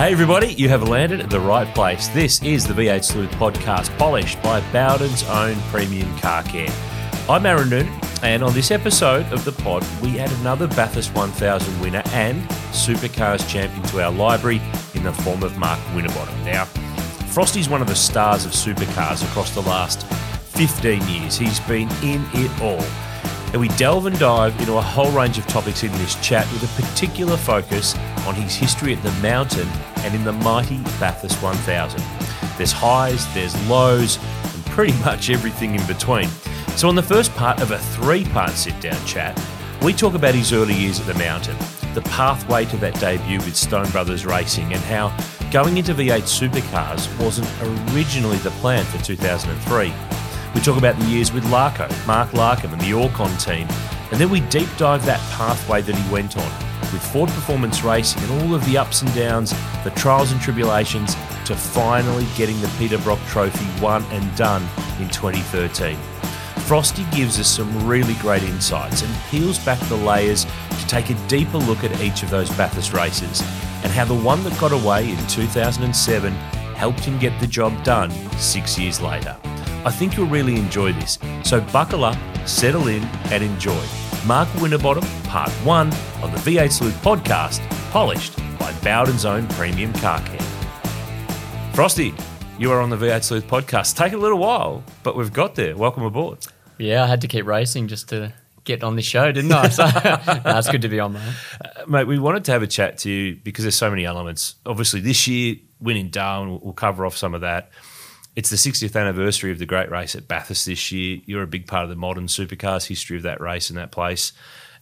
Hey everybody, you have landed at the right place. This is the V8 Sleuth podcast, polished by Bowden's own premium car care. I'm Aaron Noonan, and on this episode of the pod, we add another Bathurst 1000 winner and supercars champion to our library in the form of Mark Winterbottom. Now, Frosty's one of the stars of supercars across the last 15 years. He's been in it all and we delve and dive into a whole range of topics in this chat with a particular focus on his history at the mountain and in the mighty Bathurst 1000. There's highs, there's lows, and pretty much everything in between. So, on the first part of a three part sit down chat, we talk about his early years at the mountain, the pathway to that debut with Stone Brothers Racing, and how going into V8 supercars wasn't originally the plan for 2003. We talk about the years with Larko, Mark Larkham, and the Orrcon team, and then we deep dive that pathway that he went on with Ford Performance Racing and all of the ups and downs, the trials and tribulations to finally getting the Peter Brock Trophy won and done in 2013. Frosty gives us some really great insights and peels back the layers to take a deeper look at each of those Bathurst races and how the one that got away in 2007 helped him get the job done six years later. I think you'll really enjoy this. So buckle up, settle in, and enjoy. Mark Winterbottom, Part 1 on the V8 Sleuth podcast, polished by Bowden's own premium car care. Frosty, you are on the V8 Sleuth podcast. Take a little while, but we've got there. Welcome aboard. Yeah, I had to keep racing just to get on this show, didn't I? So no, it's good to be on, mate. Uh, mate, we wanted to have a chat to you because there's so many elements. Obviously, this year, winning Darwin, we'll, we'll cover off some of that. It's the 60th anniversary of the great race at Bathurst this year. You're a big part of the modern supercars history of that race and that place.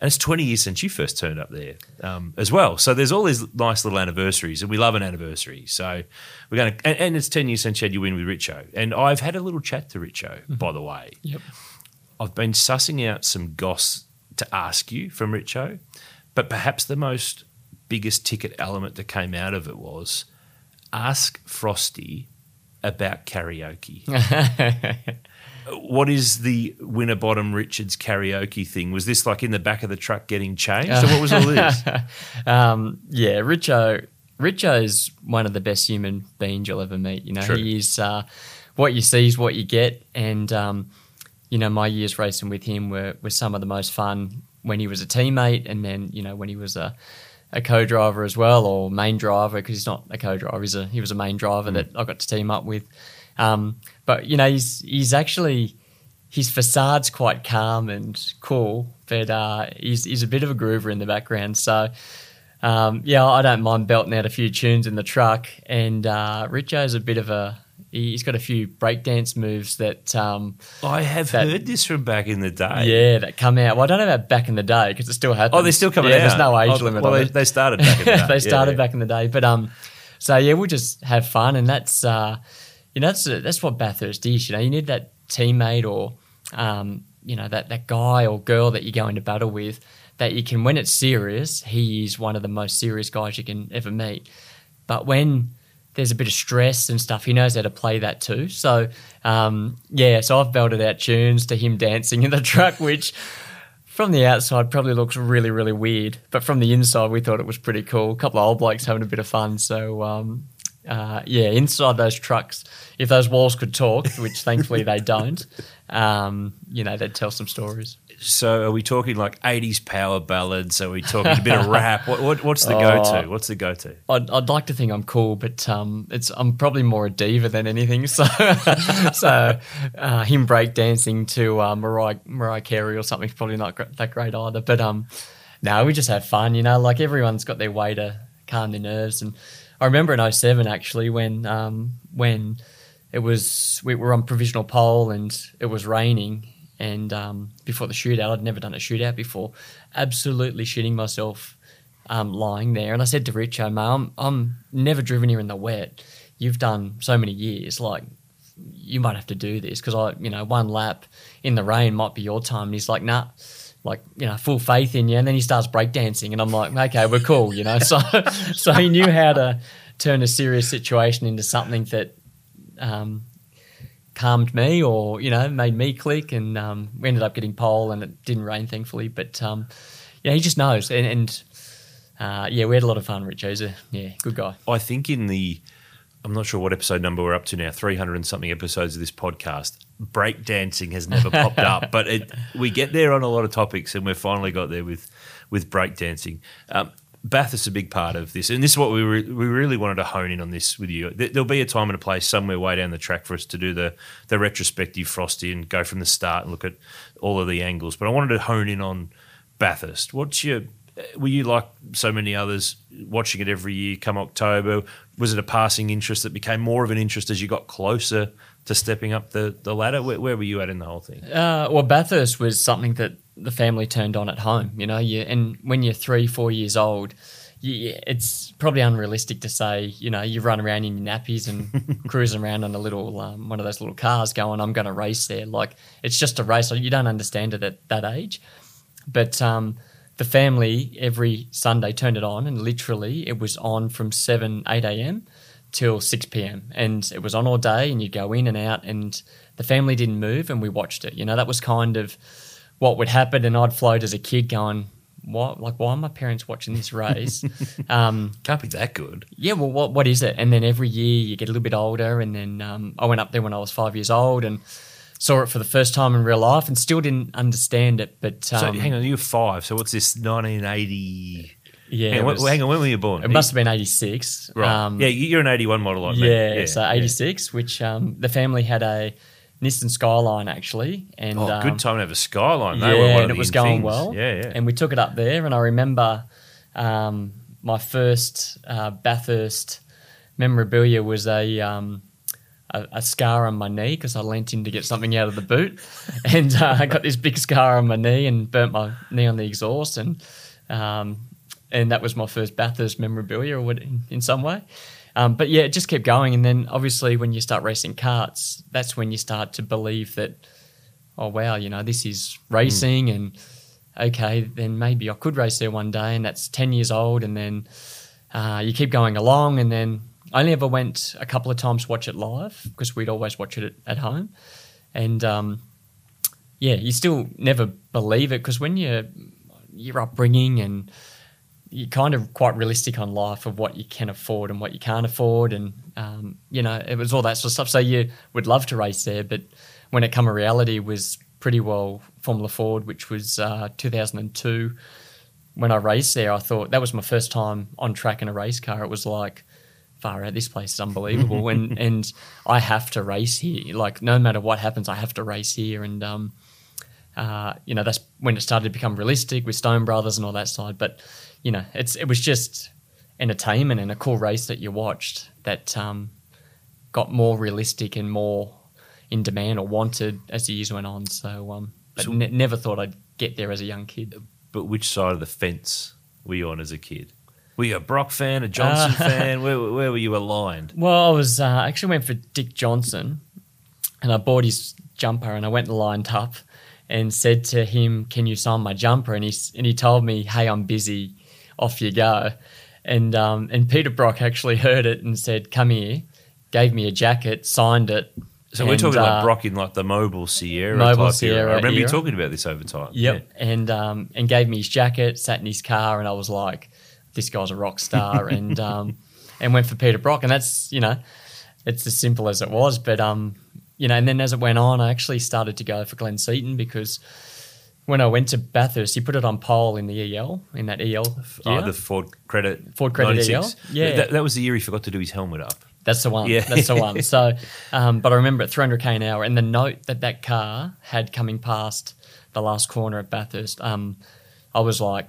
And it's 20 years since you first turned up there um, as well. So there's all these nice little anniversaries, and we love an anniversary. So we're going to, and, and, it's 10 years since you had your win with Richo. And I've had a little chat to Richo, mm-hmm. by the way. Yep. I've been sussing out some goss to ask you from Richo, but perhaps the most biggest ticket element that came out of it was ask Frosty about karaoke. what is the Winterbottom Richards karaoke thing? Was this like in the back of the truck getting changed? So what was all this? um, yeah, Richo. Richo is one of the best human beings you'll ever meet. You know, True. he is uh, what you see is what you get, and um, you know, my years racing with him were were some of the most fun when he was a teammate, and then you know when he was a a co-driver as well or main driver because he's not a co-driver. He's a he was a main driver mm. that I got to team up with. Um, but you know he's he's actually his facade's quite calm and cool, but uh, he's he's a bit of a groover in the background. So. Um, yeah, I don't mind belting out a few tunes in the truck, and uh, Richo's a bit of a he's got a few breakdance moves that um, I have that, heard this from back in the day. Yeah, that come out. Well, I don't know about back in the day because it still happens. Oh, they're still coming yeah, out. There's no age oh, limit. Well, they, they, started back in the day. they started yeah, back in the day, but um, so yeah, we'll just have fun, and that's uh, you know, that's that's what Bathurst is. You know, you need that teammate or um, you know, that that guy or girl that you go into battle with. That you can, when it's serious, he is one of the most serious guys you can ever meet. But when there's a bit of stress and stuff. He knows how to play that too. So um, yeah, so I've belted out tunes to him dancing in the truck, which from the outside probably looks really really weird, but from the inside we thought it was pretty cool. A couple of old blokes having a bit of fun. So um, uh, yeah, inside those trucks, if those walls could talk, which thankfully they don't, um, you know, they'd tell some stories. So, are we talking like '80s power ballads? Are we talking a bit of rap? What, what, what's the go-to? Oh, what's the go-to? I'd, I'd, like to think I'm cool, but um, it's I'm probably more a diva than anything. So, so uh, him breakdancing to uh, Mariah Mariah Carey or something is probably not that great either. But um, no, we just have fun. You know, like everyone's got their way to calm their nerves. And I remember in 07 actually when um, when it was we were on provisional pole and it was raining and um, before the shootout, I'd never done a shootout before. Absolutely shitting myself um, lying there. And I said to Richo, mate, I'm, I'm never driven here in the wet. You've done so many years. Like, you might have to do this because I, you know, one lap in the rain might be your time. And he's like, nah, like, you know, full faith in you. And then he starts breakdancing. And I'm like, okay, we're cool, you know. So, so he knew how to turn a serious situation into something that, um, calmed me or you know made me click and um, we ended up getting pole and it didn't rain thankfully but um, yeah he just knows and, and uh, yeah we had a lot of fun Rich he's a yeah good guy I think in the, I'm not sure what episode number we're up to now, 300 and something episodes of this podcast. Breakdancing has never popped up, but it, we get there on a lot of topics, and we've finally got there with with breakdancing. Um, Bathurst is a big part of this, and this is what we re- we really wanted to hone in on this with you. There- There'll be a time and a place somewhere way down the track for us to do the the retrospective Frosty and go from the start and look at all of the angles. But I wanted to hone in on Bathurst. What's your were you like so many others watching it every year come October? Was it a passing interest that became more of an interest as you got closer to stepping up the, the ladder? Where, where were you at in the whole thing? Uh, well, Bathurst was something that the family turned on at home. You know, you and when you're three, four years old, you, it's probably unrealistic to say, you know, you run around in your nappies and cruising around on a little um, one of those little cars, going, "I'm going to race there." Like it's just a race. You don't understand it at that age. But um, the family every Sunday turned it on, and literally it was on from seven, eight a.m. till six p.m. and it was on all day, and you'd go in and out, and the family didn't move, and we watched it. You know, that was kind of what would happen, and I'd float as a kid, going, "What? Like, why are my parents watching this race?" um, Can't be that good. yeah, well, what what is it? And then every year you get a little bit older, and then um, I went up there when I was five years old and saw it for the first time in real life, and still didn't understand it. But So um, hang on, you were five. So what's this? 1980. yeah, hang, on, was- hang on, when were you born? it must have been eighty six. Right. Um, yeah, you're an 81 model like me. yeah, so eighty six, which um, the family had a Nissan Skyline actually, and Oh, um, good time to have a skyline. They yeah, were one of and it was going things. well. Yeah, yeah. And we took it up there, and I remember um, my first uh, Bathurst memorabilia was a, um, a a scar on my knee because I leant in to get something out of the boot, and uh, I got this big scar on my knee and burnt my knee on the exhaust, and um, and that was my first Bathurst memorabilia, or in, in some way. Um, but yeah, it just kept going, and then obviously when you start racing carts, that's when you start to believe that oh wow, you know, this is racing and okay, then maybe I could race there one day and that's 10 years old and then uh, you keep going along and then I only ever went a couple of times to watch it live because we'd always watch it at, at home. And um, yeah, you still never believe it because when you're, your upbringing and you're kind of quite realistic on life of what you can afford and what you can't afford and um, you know it was all that sort of stuff. So you would love to race there but when it come a reality it was pretty well Formula Ford which was uh, 2002 when I raced there I thought that was my first time on track in a race car. It was like far out this place is unbelievable. And and I have to race here. Like no matter what happens I have to race here. And um, uh, you know, that's when it started to become realistic with Stone Brothers and all that side. But you know, it's it was just entertainment and a cool race that you watched that um, got more realistic and more in demand or wanted as the years went on. So, um, but So- ne- never thought I'd get there as a young kid. But which side of the fence were you on as a kid? Were you a Brock fan, a Johnson Uh, fan? Where, where were you aligned? Well, I was uh, I actually went for Dick Johnson, and I bought his jumper, and I went and lined up, and said to him, "Can you sign my jumper?" And he and he told me, "Hey, I'm busy. Off you go." And um, and Peter Brock actually heard it and said, "Come here." Gave me a jacket, signed it. So we're and, talking uh, like Brock in like the Mobil Sierra Mobil type era. Sierra I remember you talking about this over time. Yep. And um, and gave me his jacket, sat in his car, and I was like, this guy's a rock star, and um, and went for Peter Brock, and that's you know, it's as simple as it was. But um, you know, and then as it went on, I actually started to go for Glenn Seton because when I went to Bathurst, he put it on pole in the EL in that EL. Oh, year. the Ford Credit. Ford Credit 96. EL? Yeah. That, that was the year he forgot to do his helmet up. That's the one. Yeah. That's the one. So, um, but I remember at 300k an hour, and the note that that car had coming past the last corner at Bathurst, um, I was like,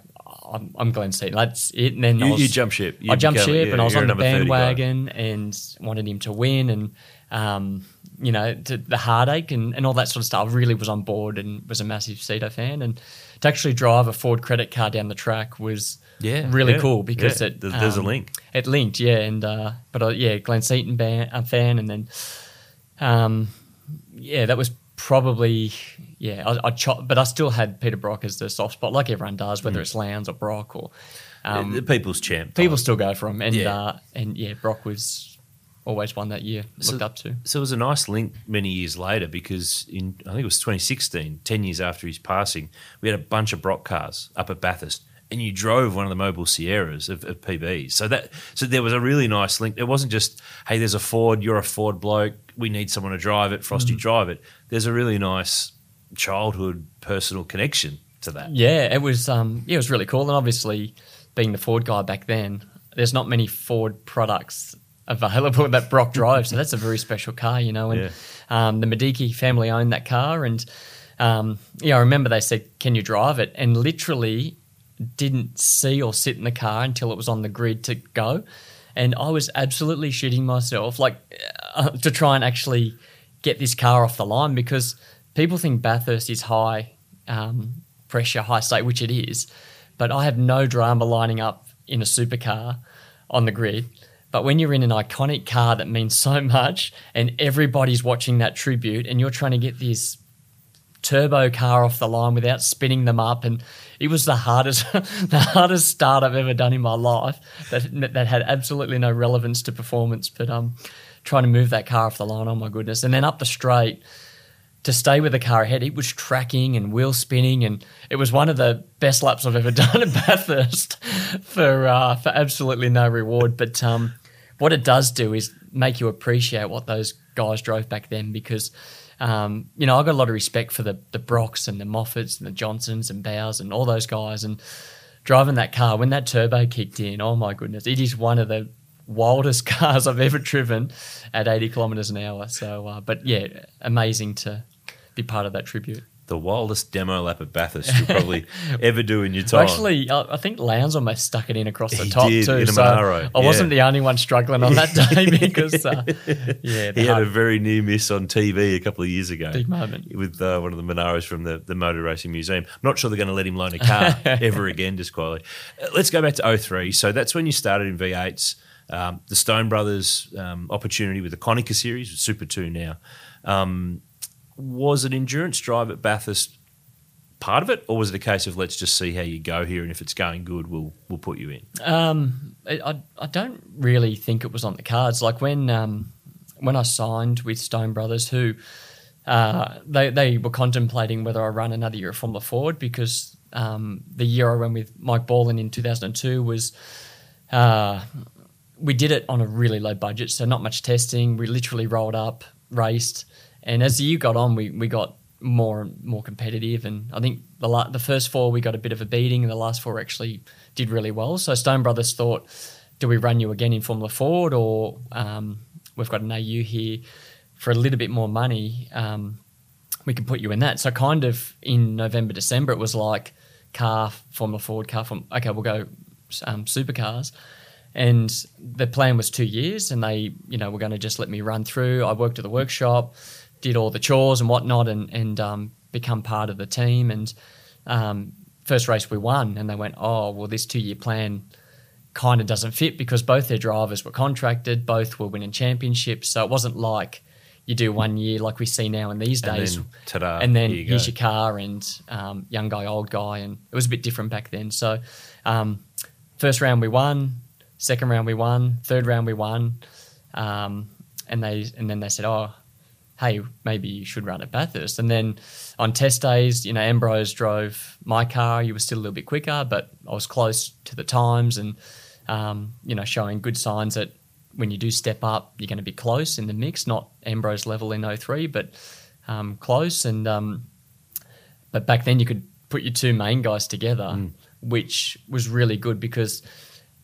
I'm, I'm Glenn Seton. That's it. And then I You, was, you jump ship. You I jumped became- ship, yeah, and I was on the number 30 guy. bandwagon and wanted him to win, and um, you know, to, the heartache and, and all that sort of stuff. I really was on board and was a massive Cedo fan, and to actually drive a Ford credit car down the track was Yeah, really yeah, cool because yeah. it There's- there's a um, link. It linked, yeah, and uh, but uh, yeah, Glenn Seton ban, uh, fan, and then um, yeah, that was probably yeah. I, I cho- but I still had Peter Brock as the soft spot, like everyone does, Mm. whether it's Lowndes or Brock or um, the people's champ. people still go for him, and Yeah. uh, and yeah, Brock was always one that year So- looked up to. So it was a nice link many years later because in I think it was 2016, 10 years after his passing, we had a bunch of Brock cars up at Bathurst. And you drove one of the Mobil Sierras of, of PBs, so that so there was a really nice link. It wasn't just, hey, there's a Ford, you're a Ford bloke, we need someone to drive it, Frosty drive it. There's a really nice childhood personal connection to that. Yeah, it was um, yeah, it was really cool, and obviously being the Ford guy back then, there's not many Ford products available that Brock drives, so that's a very special car, you know. And Yeah. um, the Mediki family owned that car, and um, yeah, I remember they said, "Can you drive it?" And literally didn't see or sit in the car until it was on the grid to go, and I was absolutely shitting myself, like uh, to try and actually get this car off the line because people think Bathurst is high um, pressure, high state, which it is, but I have no drama lining up in a supercar on the grid. But when you're in an iconic car that means so much and everybody's watching that tribute and you're trying to get this turbo car off the line without spinning them up and it was the hardest the hardest start I've ever done in my life that that had absolutely no relevance to performance but um trying to move that car off the line oh my goodness. And then up the straight to stay with the car ahead it was tracking and wheel spinning and it was one of the best laps I've ever done at Bathurst for uh, for absolutely no reward. But um what it does do is make you appreciate what those guys drove back then because um, you know, I got a lot of respect for the the Brocks and the Moffats and the Johnsons and Bowers and all those guys. And driving that car when that turbo kicked in, oh my goodness, it is one of the wildest cars I've ever driven at 80 kilometers an hour. So, uh, but yeah, amazing to be part of that tribute. The wildest demo lap at Bathurst you'll probably ever do in your time. Actually, I I think Lowndes almost stuck it in across the He top did, too. in a so Monaro, I wasn't the only one struggling on that day because, uh, yeah, he had a very near miss on TV a couple of years ago. big moment. with uh, one of the Monaros from the, the Motor Racing Museum. Not sure they're going to let him loan a car ever again, just quietly. Uh, Let's go back to 03. So that's when you started in V8s. Um, the Stone Brothers um, opportunity with the Konica series, Super 2 now. Um, was an endurance drive at Bathurst part of it, or was it a case of let's just see how you go here, and if it's going good, we'll we'll put you in? Um, I, I, don't really think it was on the cards. Like when um, when I signed with Stone Brothers, who uh, they they were contemplating whether I run another year of Formula Ford because um, the year I ran with Mike Ballin in 2002 was. Uh, we did it on a really low budget, so not much testing. We literally rolled up, raced, and as the year got on, we, we got more and more competitive. And I think the la- the first four we got a bit of a beating, and the last four actually did really well. So Stone Brothers thought, do we run you again in Formula Ford, or um, we've got an AU here for a little bit more money? Um, we can put you in that. So kind of in November, December, it was like car Formula Ford, car okay, we'll go um, supercars. And the plan was two years, and they, you know, were going to just let me run through. I worked at the workshop, did all the chores and whatnot, and and um, become part of the team. And um, first race we won, and they went, oh well, this two year plan kind of doesn't fit because both their drivers were contracted, both were winning championships, so it wasn't like you do one year like we see now in these And days then, ta-da, and then you here's go. your car and um, young guy, old guy, and it was a bit different back then. So, um, first round we won, second round we won, third round we won, um, and they and then they said, oh, hey, maybe you should run at Bathurst. And then on test days, you know, Ambrose drove my car. You were still a little bit quicker, but I was close to the times and um, you know showing good signs that when you do step up, you're going to be close in the mix, not Ambrose level in 03, but um, close. And um, but back then you could put your two main guys together, which was really good because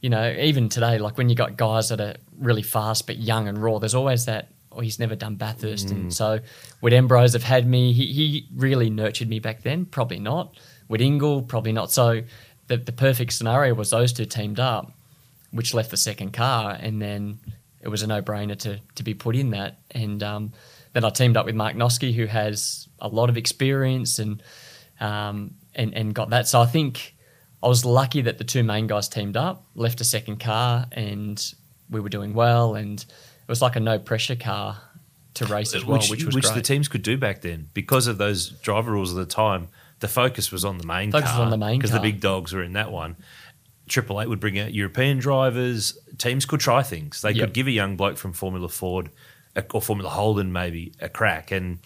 you know even today, like when you got guys that are really fast but young and raw, there's always that. Oh, he's never done Bathurst, and so would Ambrose have had me? He, he really nurtured me back then. Probably not. Would Ingall? Probably not. So the the perfect scenario was those two teamed up which left the second car, and then it was a no-brainer to to be put in that. And um, then I teamed up with Mark Noske, who has a lot of experience and um, and and got that. So I think I was lucky that the two main guys teamed up, left a second car, and we were doing well. And it was like a no pressure car to race as well, which, was which great. the teams could do back then because of those driver rules of the time. The focus was on the main Focus was car on the main because the big dogs were in that one. Triple Eight would bring out European drivers. Teams could try things. They Yep. could give a young bloke from Formula Ford or Formula Holden maybe a crack, and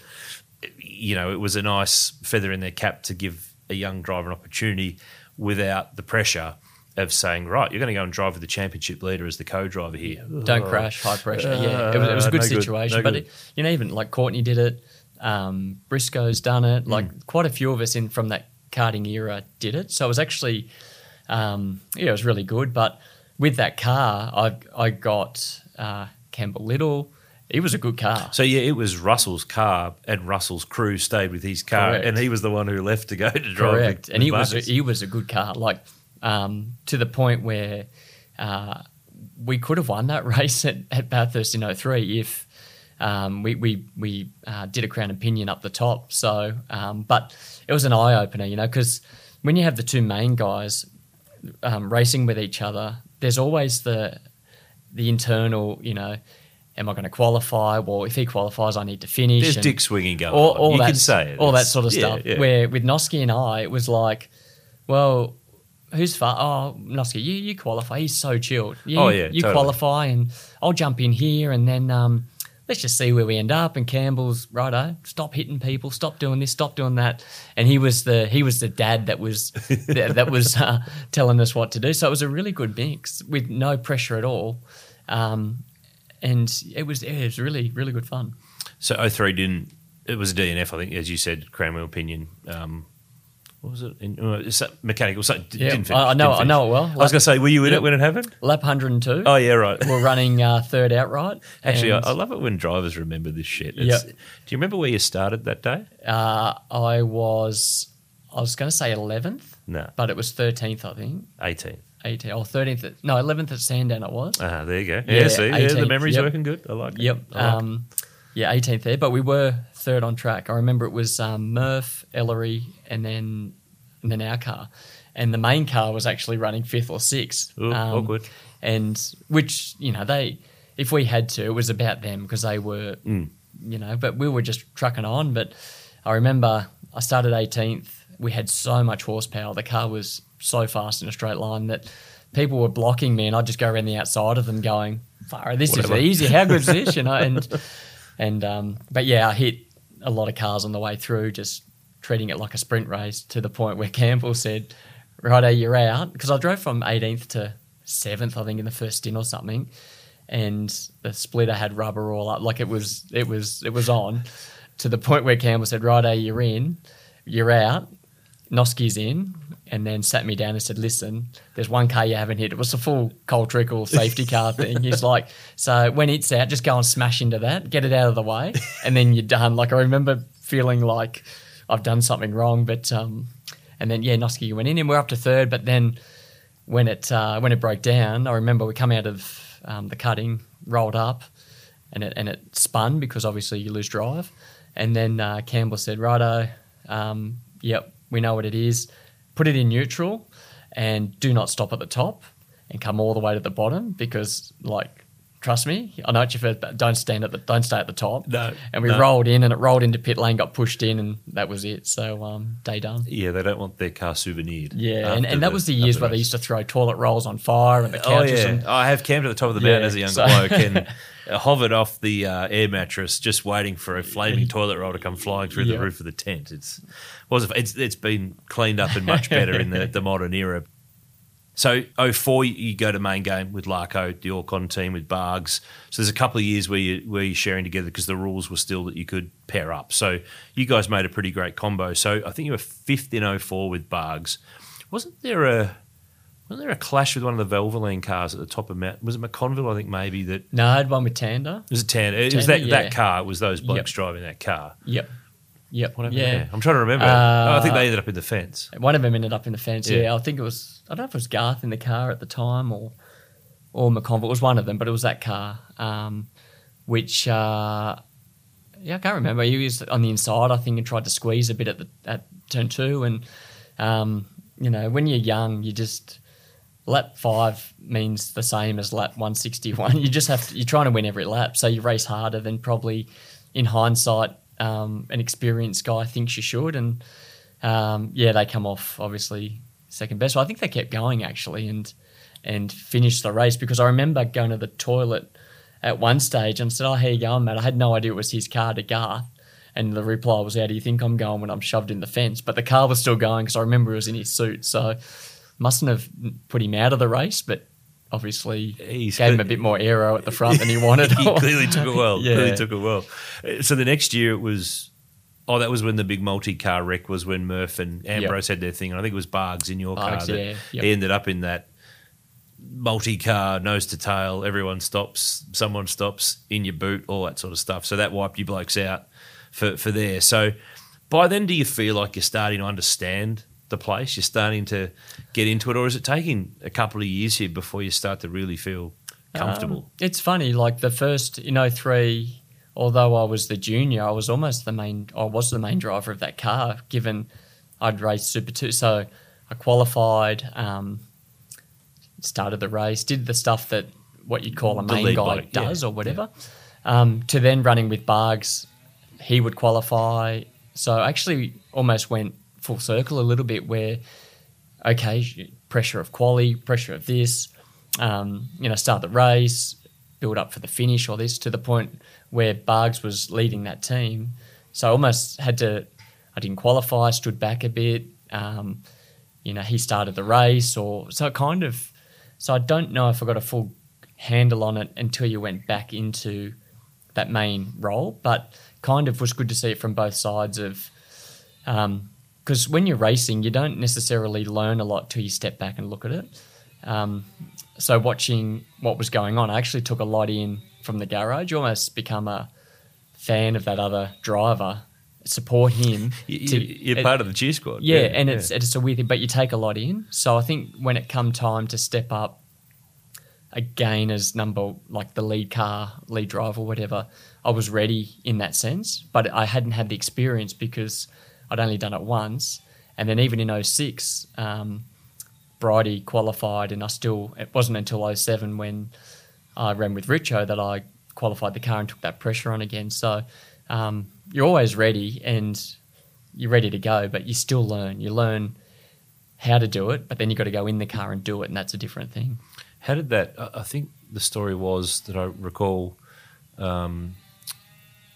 you know it was a nice feather in their cap to give a young driver an opportunity without the pressure of saying, right, you're going to go and drive with the championship leader as the co-driver here. Don't crash, high pressure. yeah, it was, it was a good Uh, no good, situation. no but good. it, you know, even like Courtney did it. Um, Briscoe's done it. Like quite a few of us in from that karting era did it. So it was actually, um, yeah, it was really good. But with that car, I I got uh, Campbell Little. It was a good car. So yeah, it was Russell's car, and Russell's crew stayed with his car, Correct. and he was the one who left to go to drive. Correct, with- and he was a, he was a good car, like um, to the point where uh, we could have won that race at, at Bathurst in 03 if um, we we we uh, did a crown opinion up the top. So, um, but it was an eye opener, you know, because when you have the two main guys um, racing with each other, there's always the the internal, you know. Am I going to qualify? Well, if he qualifies, I need to finish. There's and- dick swinging going all, on. all you that, can say it. all that sort of yeah, stuff. yeah. Where with Noske and I, it was like, well, who's far? Oh, Noske, you you qualify. He's so chilled. You, Oh, yeah, you totally. qualify, and I'll jump in here, and then um, let's just see where we end up. And Campbell's righto, stop hitting people, stop doing this, stop doing that. And he was the he was the dad that was that, that was uh, telling us what to do. So it was a really good mix with no pressure at all. Um, and it was it was really really good fun. So 03 didn't. It was a DNF, I think, as you said, crownwheel and pinion. Um, what was it? In, uh, that mechanical. So it Yeah, didn't finish. I- I know- didn't I know it well. I was going to say, were you in it when it happened? Lap 102. Oh yeah, right. We're running uh, third outright. Actually, I, I love it when drivers remember this shit. It's- Yep. Do you remember where you started that day? uh, I was I was going to say 11th, No, but it was 13th, I think. 18th. 18th or 13th. at- No, 11th at Sandown it was. Ah, there you go. Yeah, Yeah, see, yeah, the memory's yep. working good. I like it. Yep. Like it. Um, yeah, 18th there, but we were third on track. I remember it was um, Murph, Ellery, and then and then our car, and the main car was actually running fifth or sixth. Ooh, awkward. And which you know they, if we had to, it was about them because they were, Mm. you know, but we were just trucking on. But I remember I started 18th. We had so much horsepower. The car was so fast in a straight line that people were blocking me, and I'd just go around the outside of them, going, "Far, this Whatever. is easy. How good's this?" You know, and and um, but yeah, I hit a lot of cars on the way through, just treating it like a sprint race to the point where Campbell said, "Righto, you're out," because I drove from 18th to seventh, I think, in the first stint or something, and the splitter had rubber all up, like it was it was it was on, to the point where Campbell said, "Righto, you're in, you're out." Noske's in, and then sat me down and said, "Listen, there's one car you haven't hit. It was a full coal trickle safety car thing." He's like, "So when it's out, just go and smash into that, get it out of the way, and then you're done." Like I remember feeling like I've done something wrong, but um, and then yeah, Noske you went in, and we're up to third. But then when it uh, when it broke down, I remember we come out of um, the cutting, rolled up, and it and it spun because obviously you lose drive. And then uh, Campbell said, "Righto, um, yep, we know what it is. Put it in neutral, and do not stop at the top, and come all the way to the bottom because like." Trust me, I know what you've heard, but don't stand at the don't stay at the top. No, and we no. rolled in, and it rolled into pit lane, got pushed in, and that was it. So um, day done. Yeah, they don't want their car souvenired. Yeah, and, and that was the years after where they used to throw toilet rolls on fire and the Oh couches. yeah, and, I have camped at the top of the Yeah, mountain as a young so- bloke and hovered off the uh, air mattress, just waiting for a flaming toilet roll to come flying through Yeah. the roof of the tent. It's was it's it's been cleaned up and much better in the, the modern era. So 04, you go to main game with Larko, the Orrcon team with Bargs. So there's a couple of years where you where you're sharing together because the rules were still that you could pair up. So you guys made a pretty great combo. So I think you were fifth in 04 with Bargs. Wasn't there a wasn't there a clash with one of the Valvoline cars at the top of Mount? Was it McConville? I think maybe that no, I had one with Tander. it was a tan. It was that, yeah. that car. It was those blokes Yep. driving that car. Yep. Yep. What happened yeah. I'm trying to remember. Uh, oh, I think they ended up in the fence. One of them ended up in the fence. Yeah. Yeah. I think it was. I don't know if it was Garth in the car at the time or or McConville. It was one of them, but it was that car. Um, which uh, yeah, I can't remember. He was on the inside, I think, and tried to squeeze a bit at the at turn two, and um, you know, when you're young, you just lap five means the same as lap 161. You just have to, you're trying to win every lap, so you race harder than probably, in hindsight, um, an experienced guy thinks you should. And um, yeah, they come off obviously second best. Well, I think they kept going actually and and finished the race because I remember going to the toilet at one stage and said, "Oh, how you going, mate?" I had no idea it was his car to Garth. And the reply was, "How do you think I'm going when I'm shoved in the fence?" But the car was still going because I remember it was in his suit. So mustn't have put him out of the race, but obviously He's gave him a bit more aero at the front than he wanted. he clearly took it well. Yeah. Clearly took it well. Uh, So the next year it was. Oh, that was when the big multi-car wreck was when Murph and Ambrose had their thing. And I think it was Bargs in your car that yeah, yep. he ended up in that multi-car nose to tail. Everyone stops, someone stops in your boot, all that sort of stuff. So that wiped you blokes out for for there. So by then, do you feel like you're starting to understand the place? You're starting to get into it, or is it taking a couple of years here before you start to really feel comfortable? Um, it's funny, like the first in 03, although I was the junior, I was almost the main, I was the main driver of that car, given I'd raced Super 2. So I qualified, um, started the race, did the stuff that what you'd call a main guy bike, yeah, does or whatever, um, to then running with Bargs, he would qualify. So I actually almost went full circle a little bit where, okay, pressure of quali, pressure of this, um, you know, start the race, build up for the finish or this to the point where Bargs was leading that team. So I almost had to, I didn't qualify, stood back a bit. Um, you know, he started the race or so kind of, so I don't know if I got a full handle on it until you went back into that main role, but kind of was good to see it from both sides of, because when you're racing, you don't necessarily learn a lot till you step back and look at it. Um, so watching what was going on, I actually took a lot in from the garage. You almost become a fan of that other driver, support him. You, to- you- you're it- part of the cheer squad. yeah, and it's it's a weird thing, but you take a lot in. So I think when it come time to step up again as number like the lead car, lead driver, whatever, I was ready in that sense. But I hadn't had the experience because I'd only done it once. And then even in 06, um, Brighty qualified, and I still it wasn't until 07 when I ran with Richo that I qualified the car and took that pressure on again. So um, you're always ready and you're ready to go, but you still learn. You learn how to do it, but then you've got to go in the car and do it, and that's a different thing. How did that? I think the story was that I recall um,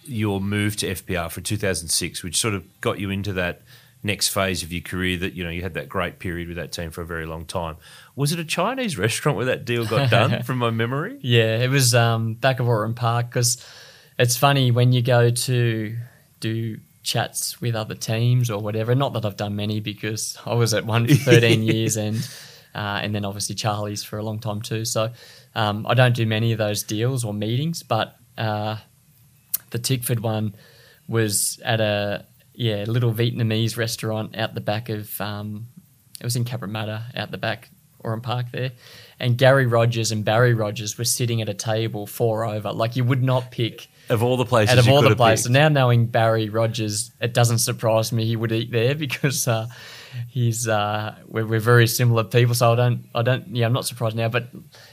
your move to FPR for 2006, which sort of got you into that next phase of your career. That you know you had that great period with that team for a very long time. Was it a Chinese restaurant where that deal got done? from my memory, Yeah, it was um, back of Oran Park because it's funny when you go to do chats with other teams or whatever. Not that I've done many because I was at one for 13 years and uh, and then obviously Charlie's for a long time too. So um, I don't do many of those deals or meetings, but uh, the Tickford one was at a yeah little Vietnamese restaurant out the back of um, it was in Cabramatta out the back Oran Park there, and Garry Rogers and Barry Rogers were sitting at a table four over. Like you would not pick of all the places, out of all the places. picked. Now knowing Barry Rogers, it doesn't surprise me he would eat there because uh, he's uh, we're, we're very similar people. So I don't I don't yeah I'm not surprised now. But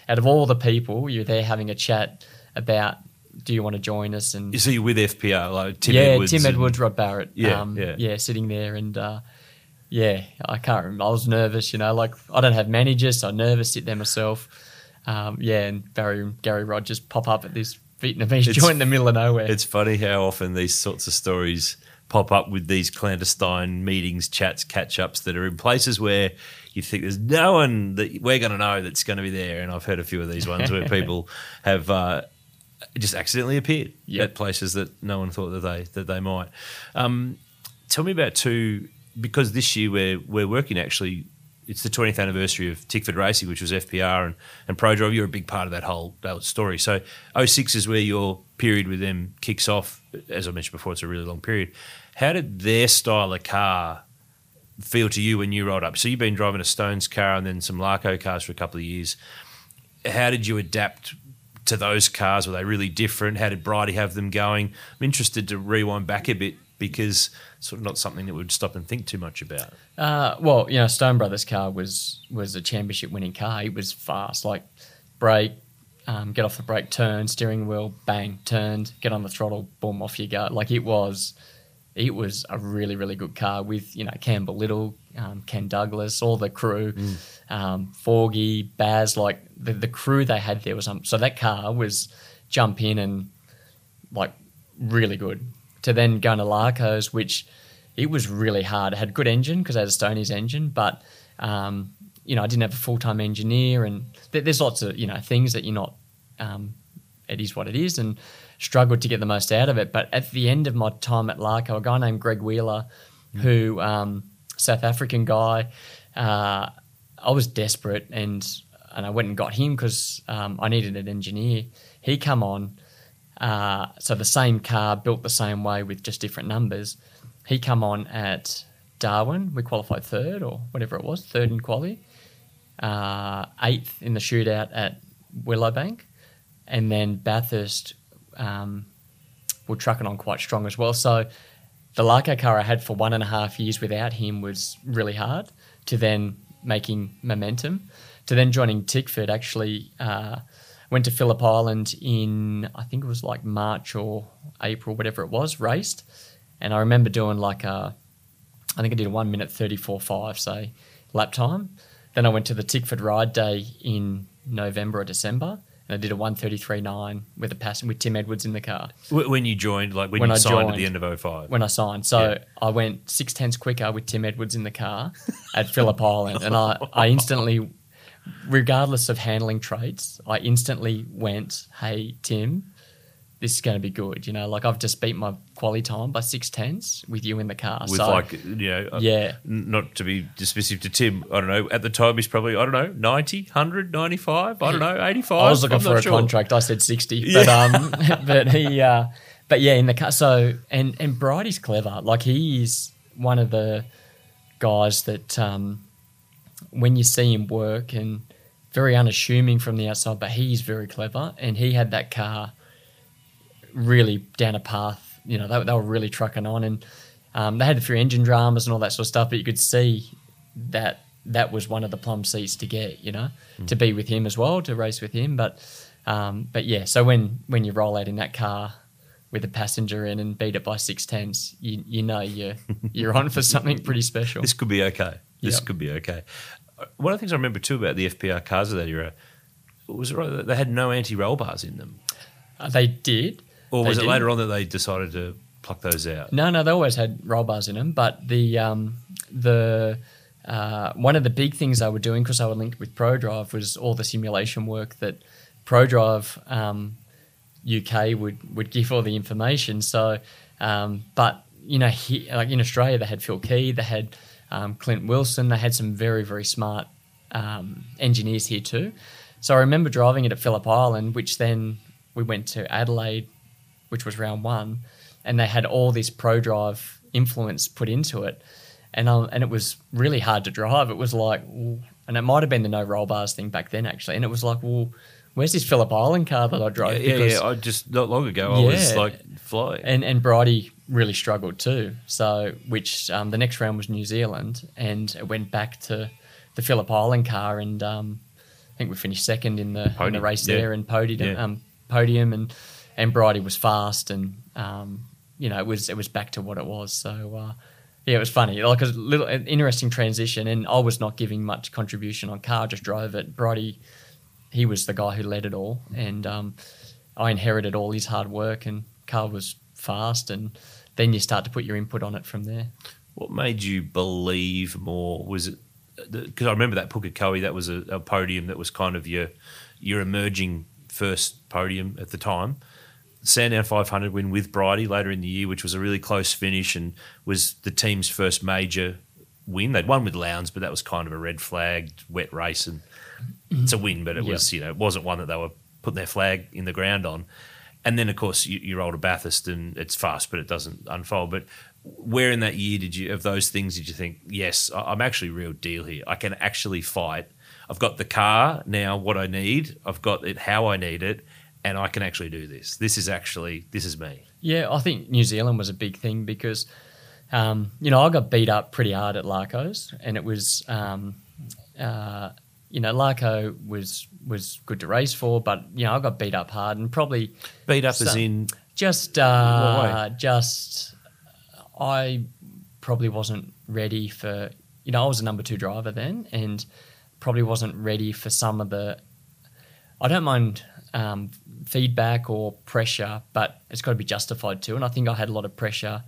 out of all the people, you're there having a chat about do you want to join us and You see, with FPR, like Tim yeah Edwards, Tim and- Edwards, Rod Barrett, Yeah, um, yeah. yeah, sitting there and. Uh, yeah, I can't remember. I was nervous, you know, like I don't have managers, so I'm nervous, sit there myself. Um, yeah, and Barry Garry Rogers pop up at this Vietnamese It's- joint in the middle of nowhere. It's funny how often these sorts of stories pop up with these clandestine meetings, chats, catch ups that are in places where you think there's no one that we're going to know that's going to be there. And I've heard a few of these ones where people have uh, just accidentally appeared Yep. at places that no one thought that they that they might. Um, tell me about two because this year we're we're working actually. It's the 20th anniversary of Tickford Racing, which was FPR and, and ProDrive. You're a big part of that whole, that whole story. So 06 is where your period with them kicks off. As I mentioned before, it's a really long period. How did their style of car feel to you when you rolled up? So you've been driving a Stones car and then some Larko cars for a couple of years. How did you adapt to those cars? Were they really different? How did Brighty have them going? I'm interested to rewind back a bit because it's sort of not something that we'd stop and think too much about. Uh, well, you know, Stone Brothers car was was a championship winning car. It was fast, like brake, um, get off the brake, turn, steering wheel, bang, turned, get on the throttle, boom, off you go. Like it was, it was a really really good car with you know Campbell Little, um, Ken Douglas, all the crew, um, Forgy, Baz, like the the crew they had there was um, so that car was jump in and like really good. To then go to Larko's, which it was really hard. It had a good engine because it had a Stoney's engine, but um, you know I didn't have a full time engineer, and th- there's lots of you know things that you're not. Um, it is what it is, and struggled to get the most out of it. But at the end of my time at Larko, a guy named Greg Wheeler, who um, South African guy, uh, I was desperate and and I went and got him because um, I needed an engineer. He come on, uh, so the same car built the same way with just different numbers. He come on at Darwin. We qualified third or whatever it was, third in quali, uh, eighth in the shootout at Willowbank, and then Bathurst um, were trucking on quite strong as well. So the Larko car I had for one and a half years without him was really hard. To then making momentum, to then joining Tickford. Actually, uh, went to Phillip Island in I think it was like March or April, whatever it was. Raced, and I remember doing like a, I think I did a one minute thirty four five, say lap time. Then I went to the Tickford Ride Day in November or December, I did a one thirty three nine with a pass with Tim Edwards in the car When you joined, like when, When you I signed at the end of 05. when I signed. So Yeah. I went six tenths quicker with Tim Edwards in the car at Phillip Island, and I, I instantly, regardless of handling traits, I instantly went, "Hey Tim, this is going to be good." You know, like I've just beat my quality time by six tenths with you in the car. with so like you know uh, Yeah. not to be dismissive to tim i don't know at the time he's probably i don't know 90 100 95 i don't know 85 I was looking I'm for a sure. contract. I said sixty, but um, but he, uh, but yeah, in the car. So and and Brighty's clever. Like he is one of the guys that um, when you see him work and very unassuming from the outside, but he's very clever. And he had that car really down a path. You know, they, they were really trucking on, and um, they had a few engine dramas and all that sort of stuff. But you could see that that was one of the plum seats to get. You know, to be with him as well, to race with him. But um, but yeah, so when when you roll out in that car with a passenger in and beat it by six tenths, you you know you're you're on for something pretty special. this could be okay this Yep. could be okay Uh, one of the things i remember too about the fpr cars of that era was it right they had no anti-roll bars in them Uh, they did. Or was it didn't. later on that they decided to pluck those out No, no, they always had roll bars in them. But the um, the uh, one of the big things they were doing because I were linked with ProDrive was all the simulation work that ProDrive um, UK would would give all the information. So, um, but you know, he, like in Australia, they had Phil Key, they had um, Clint Wilson, they had some very very smart um, engineers here too. So I remember driving it at Phillip Island, which then we went to Adelaide, which was round one, and they had all this ProDrive influence put into it, and um, and it was really hard to drive. It was like, and it might have been the no roll bars thing back then actually, and it was like, well, where's this Phillip Island car that I drove? yeah, Because- yeah. I just not long ago I was like flying. and and Brighty really struggled too. So which um, the next round was New Zealand, and it went back to the Phillip Island car, and um, I think we finished second in the, in the race yeah. there, and podium, Yeah. um, podium, and and Brighty was fast, and um, you know it was it was back to what it was. So. Uh, yeah, it was funny, like a little an interesting transition, and I was not giving much contribution on car, just drove it. Brighty, he was the guy who led it all, and um, I inherited all his hard work, and car was fast, and then you start to put your input on it from there. What made you believe more? Was it because I remember that Pukekohe? That was a, a podium that was kind of your your emerging first podium at the time. Sandown 500 win with Brighty later in the year, which was a really close finish and was the team's first major win. They'd won with Lowndes, but that was kind of a red flagged wet race, and it's a mm-hmm. win, but it Yep. was you know it wasn't one that they were putting their flag in the ground on. And then of course you, you roll to Bathurst, and it's fast, but it doesn't unfold. But where in that year did you of those things did you think yes i'm actually real deal here i can actually fight i've got the car now what i need i've got it how i need it and i can actually do this. This is actually this is me. Yeah, I think New Zealand was a big thing because, um, you know, I got beat up pretty hard at Larko's, and it was, um, uh, you know, Larko was was good to race for, but you know, I got beat up hard and probably Beat up as So- in just uh, just I probably wasn't ready for you know I was a number two driver then and probably wasn't ready for some of the I don't mind um, feedback or pressure but it's got to be justified too and I think I had a lot of pressure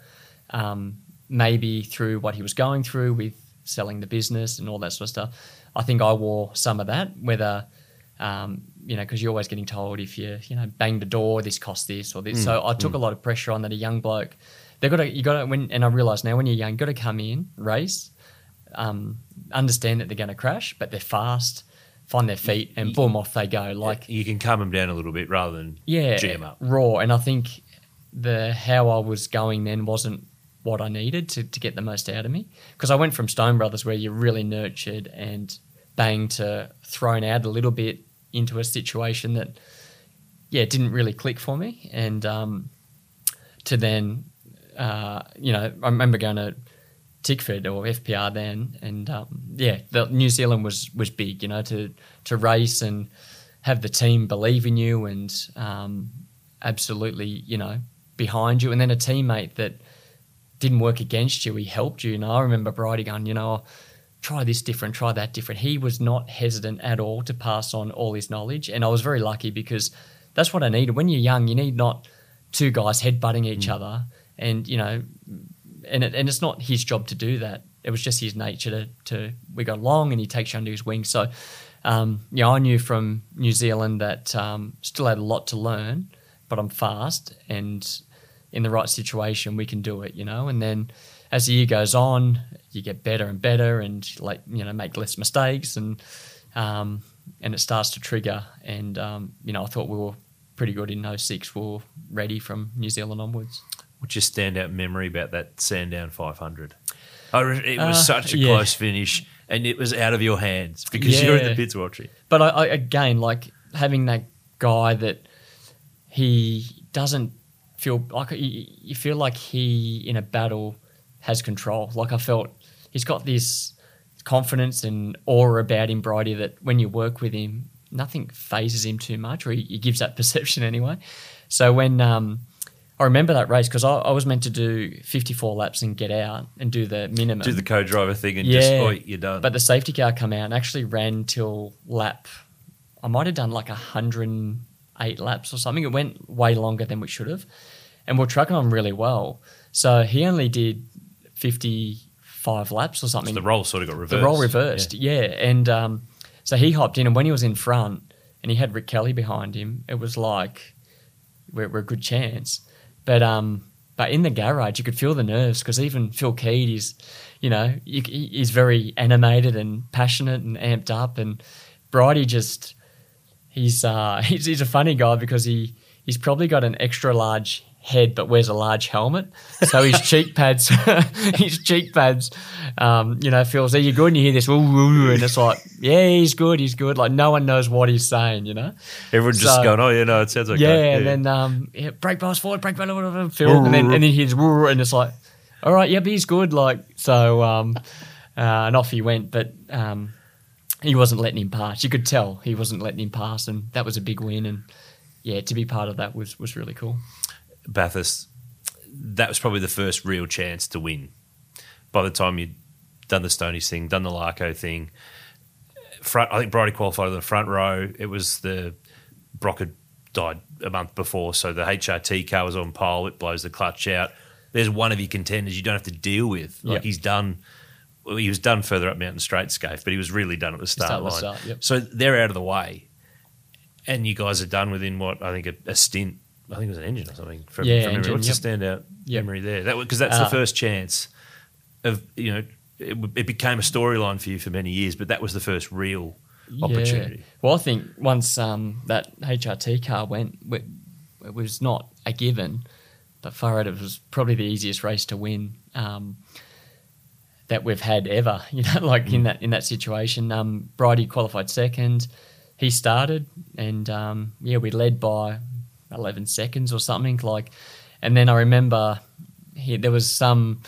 um, maybe through what he was going through with selling the business and all that sort of stuff I think I wore some of that whether um, you know, because you're always getting told if you, you know, bang the door, this costs this or this. so I took a lot of pressure on that. A young bloke, they got to, you got to, when, and I realize now when you're young, you got to come in, race, um, understand that they're going to crash, but they're fast, find their feet, and boom, off they go. Like, you can calm them down a little bit rather than yeah, jam up. raw. And I think the how I was going then wasn't what I needed to, to get the most out of me. Because I went from Stone Brothers where you're really nurtured and bang to thrown out a little bit into a situation that, yeah, didn't really click for me. And um, to then, uh, you know, I remember going to Tickford or FPR then, and um, yeah, the, New Zealand was was big, you know, to to race and have the team believe in you and um, absolutely, you know, behind you, and then a teammate that didn't work against you, he helped you. And I remember Brighty going, you know, try this different, try that different. He was not hesitant at all to pass on all his knowledge, and I was very lucky because that's what I needed. When you're young, you need not two guys headbutting each other, and you know, and it, and it's not his job to do that. It was just his nature to, to we got along, and he takes you under his wing. So, um, yeah, I knew from New Zealand that um, still had a lot to learn, but I'm fast, and in the right situation, we can do it, you know. And then as the year goes on, you get better and better, and like you know, make less mistakes, and um, and it starts to trigger. And um, you know, I thought we were pretty good in 06. We were ready from New Zealand onwards. What's your standout memory about that Sandown 500? I re- it was Uh, such a yeah. close finish, and it was out of your hands because you're in the Yeah. pits watching. But I, I again like having that guy that he doesn't feel like you you feel like he in a battle has control. Like I felt he's got this confidence and aura about him, Brighty, that when you work with him, nothing phases him too much, or he, he gives that perception anyway. So when um, I remember that race because I, I was meant to do 54 laps and get out and do the minimum. Do the co-driver thing and just, oh, you're done. But the safety car come out and actually ran till lap. I might have done like 108 laps or something. It went way longer than we should have. And we're trucking on really well. So he only did 55 laps or So something. the role sort of got reversed. The role reversed, yeah. And um, so he hopped in, and when he was in front and he had Rick Kelly behind him, it was like we're, we're a good chance. But um, but in the garage, you could feel the nerves because even Phil Keed is, you know, he's very animated and passionate and amped up, and Brighty just he's uh, he's he's a funny guy because he he's probably got an extra large head but wears a large helmet, so his cheek pads his cheek pads, um, you know, feels. Are you good? And you hear this, and it's like, yeah, he's good, he's good. Like no one knows what he's saying, you know. Everyone's just going, oh, yeah, no, it sounds like Yeah, that. and then um, yeah, brake bars forward, brake bar, blah, blah, blah, Phil, and then and then he's and it's like, all right, yep, he's good. Like so, um, uh, and off he went, but um, he wasn't letting him pass. You could tell he wasn't letting him pass, and that was a big win. And yeah, to be part of that was was really cool. Bathurst, that was probably the first real chance to win. By the time you'd done the Stonies thing, done the Larko thing, front, I think Brighty qualified in the front row. It was the Brock had died a month before, so the HRT car was on pole. It blows the clutch out. There's one of your contenders you don't have to deal with. Like Yep. he's done. Well, he was done further up Mountain Straight Skaife, but he was really done at the start the line. start, yep. So they're out of the way, and you guys are done within what I think a, a stint. I think it was an engine or something. From, Yeah, from memory. engine, What's yep. the standout Yep. memory there? That because that's Uh, the first chance of you know it, it became a storyline for you for many years, but that was the first real opportunity. Yeah. Well, I think once um, that HRT car went, we- it was not a given, but far out, it was probably the easiest race to win um, that we've had ever. You know, like Mm. in that in that situation, um, Brighty qualified second. He started, and um, yeah, we led by eleven seconds or something. Like, And then I remember he, there was some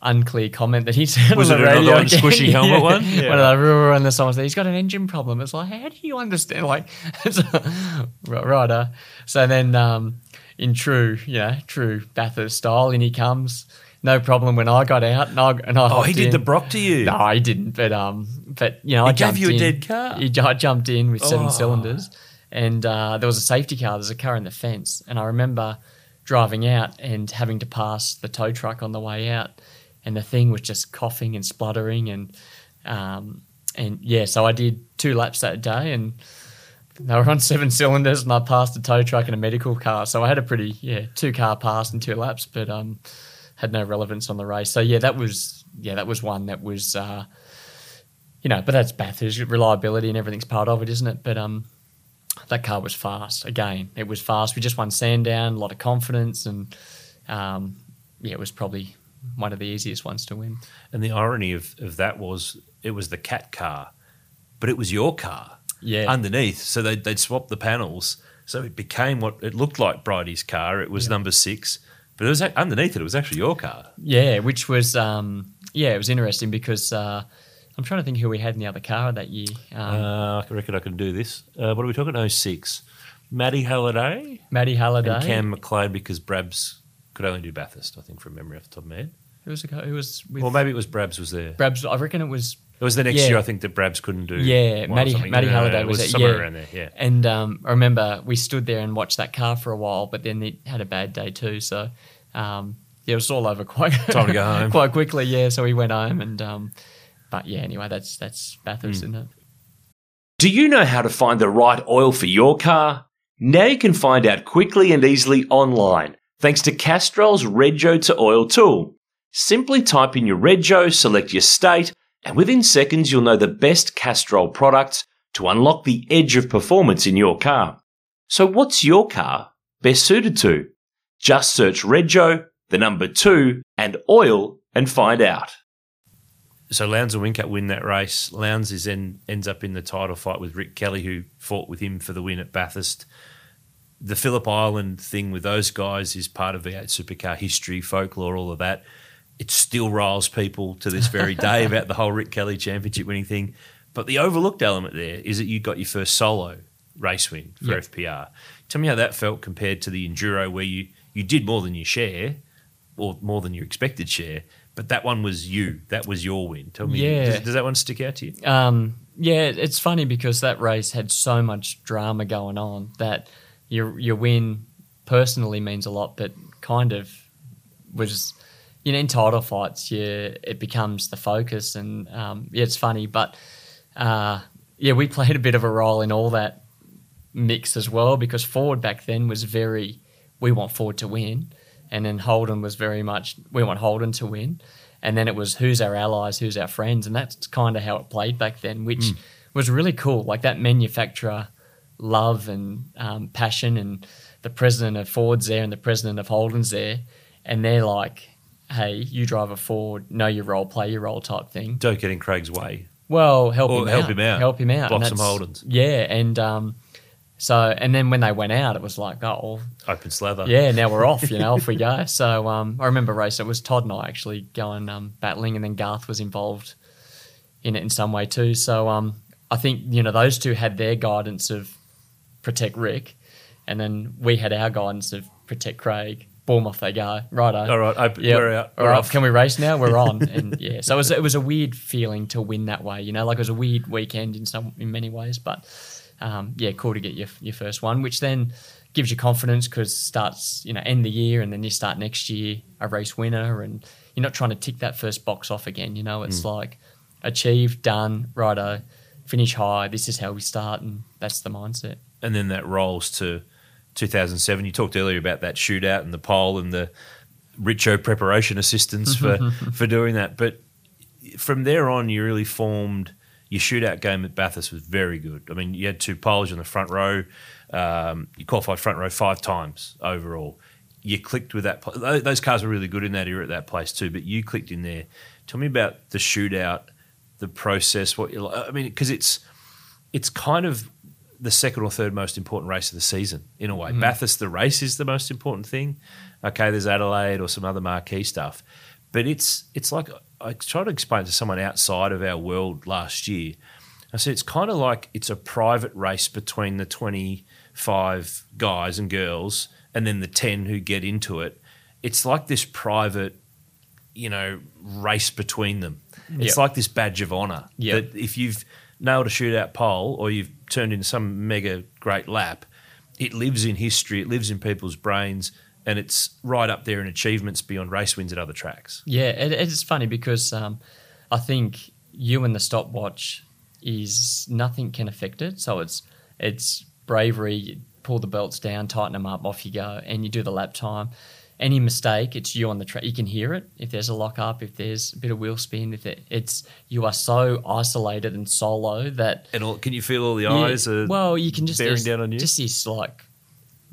unclear comment that he said Was on it the another radio. again. squishy helmet one? Yeah. Of the rural and the song said he's got an engine problem. It's like, how do you understand? Like, right, right, uh, So then, um, in true, yeah true Bathurst style, in he comes. No problem when I got out and I and I Oh, he did in. the Brock to you. No, he didn't. But um, but you know, He I gave you a in. dead car? He, I jumped in with seven Oh. cylinders, and uh, there was a safety car. There's a car in the fence, and I remember driving out and having to pass the tow truck on the way out, and the thing was just coughing and spluttering, and um, and yeah, so I did two laps that day, and they were on seven cylinders, and I passed a tow truck and a medical car. So I had a pretty yeah two car pass in two laps, but um, had no relevance on the race. So yeah, that was yeah that was one that was uh, you know, but that's Bathurst reliability and everything's part of it, isn't it? But um, that car was fast. Again, it was fast. We just won Sandown, a lot of confidence, and um, yeah, it was probably one of the easiest ones to win. And the irony of, of that was it was the cat car, but it was your car Yeah, underneath. So they'd, they'd swap the panels. So it became what it looked like Brighty's car. It was number six, but it was underneath it. It was actually your car. yeah, which was um, yeah, it was interesting because uh, I'm trying to think who we had in the other car that year. Um, Uh, I reckon I can do this. Uh, what are we talking? Oh six. Matty Halliday Matty Halliday. and Cam McLeod because Brabs could only do Bathurst, I think, from memory off the top of my head. Who was the guy? Who was with Or maybe it was Brabs was there. Brabs? I reckon it was It was the next Yeah. year, I think, that Brabs couldn't do. Yeah, Matty. Matty No, no, no, Halliday was, was somewhere yeah. around there. Yeah. And um, I remember we stood there and watched that car for a while, but then it had a bad day too. So um, yeah, it was all over quite Time to go home. quite quickly. Yeah, so we went home and um, but yeah, anyway, that's that's. Bathurst, hmm. isn't it? Do you know how to find the right oil for your car? Now you can find out quickly and easily online thanks to Castrol's Rego to Oil tool. Simply type in your Rego, select your state, and within seconds you'll know the best Castrol products to unlock the edge of performance in your car. So what's your car best suited to? Just search Rego, the number two, and oil and find out. So Lowndes and Whincup win that race. Lowndes is then ends up in the title fight with Rick Kelly, who fought with him for the win at Bathurst. The Phillip Island thing with those guys is part of V8 supercar history, folklore, all of that. It still riles people to this very day about the whole Rick Kelly championship winning thing. But the overlooked element there is that you got your first solo race win for Yep. FPR. Tell me how that felt compared to the enduro where you, you did more than your share or more than your expected share, but that one was you. That was your win. Tell me, Yeah. does, does that one stick out to you? Um, yeah, it's funny because that race had so much drama going on that your your win personally means a lot, but kind of was you know in title fights, yeah, it becomes the focus, and um, yeah, it's funny, but uh, yeah, we played a bit of a role in all that mix as well because Ford back then was very we want Ford to win, and then Holden was very much we want Holden to win, and then it was who's our allies, who's our friends, and that's kind of how it played back then, which was really cool. Like that manufacturer love and um, passion, and the president of Ford's there and the president of Holden's there, and they're like, "Hey, you drive a Ford, know your role, play your role," type thing. Don't get in Craig's way. Well, help Or him help out. him out. Help him out. Block some Holdens. Yeah, and um, so and then when they went out, it was like, oh, well, Open slather. yeah, now we're off. You know, off we go. So um, I remember racing. It was Todd and I actually going um, battling, and then Garth was involved in it in some way too. So um, I think you know those two had their guidance of protect Rick, and then we had our guidance of protect Craig. Boom, off they go. Righto. All right, open, Yeah, we're out. All We're right, off. can we race now? We're on, and yeah. So it was it was a weird feeling to win that way. You know, like it was a weird weekend in some in many ways, but um, yeah, cool to get your your first one, which then gives you confidence because starts you know end the year and then you start next year a race winner, and you're not trying to tick that first box off again. You know, it's like achieved, done, righto, finish high. This is how we start, and that's the mindset. and then that rolls to 2007. You talked earlier about that shootout and the pole and the Richo preparation assistance for for doing that. But from there on, you really formed your shootout game at Bathurst was very good. I mean, you had two poles on the front row. Um, you qualified front row five times overall. You clicked with that. Those cars were really good in that era at that place too. But you clicked in there. Tell me about the shootout, the process. What you like. I mean, because it's it's kind of the second or third most important race of the season in a way. Mm-hmm. Bathurst, the race is the most important thing. Okay, there's Adelaide or some other marquee stuff, but it's it's like I tried to explain to someone outside of our world last year. I said it's kind of like it's a private race between the 25 guys and girls and then the 10 who get into it. It's like this private, you know, race between them. It's Yep. like this badge of honor Yep. that if you've nailed a shootout pole or you've turned in some mega great lap, it lives in history, it lives in people's brains, and it's right up there in achievements beyond race wins at other tracks. Yeah, it, it's funny because um, I think you and the stopwatch is nothing can affect it. So it's it's bravery. You pull the belts down, tighten them up, off you go, and you do the lap time. Any mistake, it's you on the track. You can hear it if there's a lock up, if there's a bit of wheel spin. If it, it's you are so isolated and solo that And all, can you feel all the eyes well, you can just bearing down on you? Just this like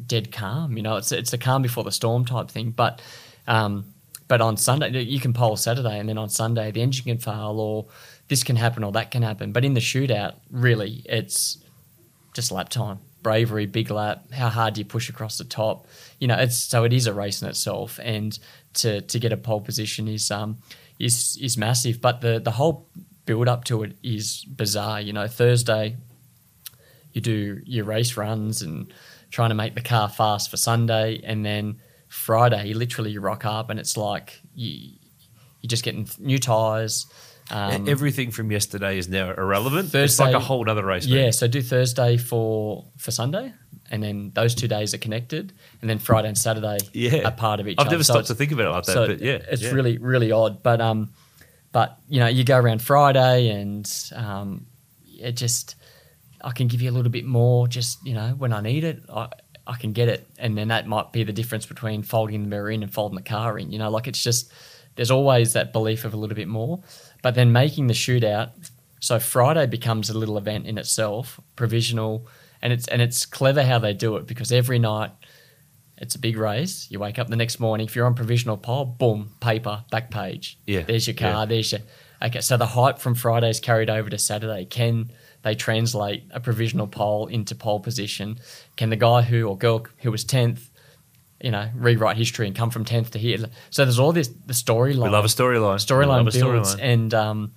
dead calm, you know. It's it's a calm before the storm type thing. But um, but on Sunday you can pole Saturday, and then on Sunday the engine can fail, or this can happen, or that can happen. But in the shootout, really, it's just lap time, bravery, big lap. How hard do you push across the top? You know, it's so it is a race in itself, and to to get a pole position is um is is massive. But the the whole build up to it is bizarre. You know, Thursday you do your race runs and trying to make the car fast for Sunday, and then Friday you literally rock up and it's like you you're just getting new tires. Um, Everything from yesterday is now irrelevant. Thursday, it's like a whole other race. yeah, so do Thursday for for Sunday, and then those two days are connected, and then Friday and Saturday Yeah. are part of each I've other. never stopped to think about it like that, so but yeah, it's yeah. really really odd. But um, but you know, you go around Friday, and um, it just I can give you a little bit more. Just you know, when I need it, I I can get it, and then that might be the difference between folding the mirror in and folding the car in. You know, like it's just there's always that belief of a little bit more, but then making the shootout. So Friday becomes a little event in itself, provisional, and it's and it's clever how they do it because every night it's a big race. You wake up the next morning. If you're on provisional pole, boom, paper, back page. Yeah, There's your car. yeah. There's your. Okay, so the hype from Friday's carried over to Saturday. Can they translate a provisional pole into pole position? Can the guy who or girl who was tenth, you know, rewrite history and come from tenth to here? So there's all this the storyline we love a storyline. Storyline builds storyline. and um,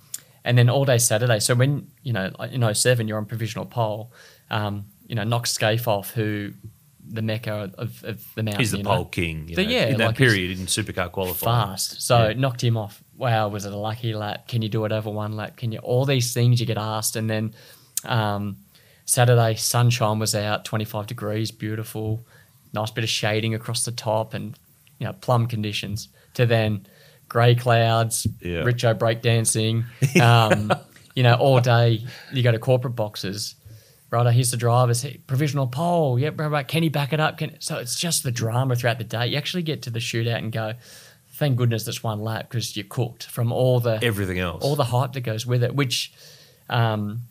and then all day Saturday. So when you know in 07, you're on provisional pole. Um, you know, Knox Skaife off, who the mecca of, of the mountain. He's the you know, pole king. You know, yeah, in that like period in supercar qualifying. fast. So Yeah. knocked him off. Wow, was it a lucky lap? Can you do it over one lap? Can you all these things you get asked and then um, Saturday sunshine was out, 25 degrees, beautiful, nice bit of shading across the top and you know plum conditions. To then grey clouds, Yeah. Richo breakdancing, um, you know all day. You go to corporate boxes. Right, here's the drivers. Hey, provisional pole. Yep, right, right. Can he back it up? Can so it's just the drama throughout the day. You actually get to the shootout and go, thank goodness that's one lap because you're cooked from all the Everything else. all the hype that goes with it, which um,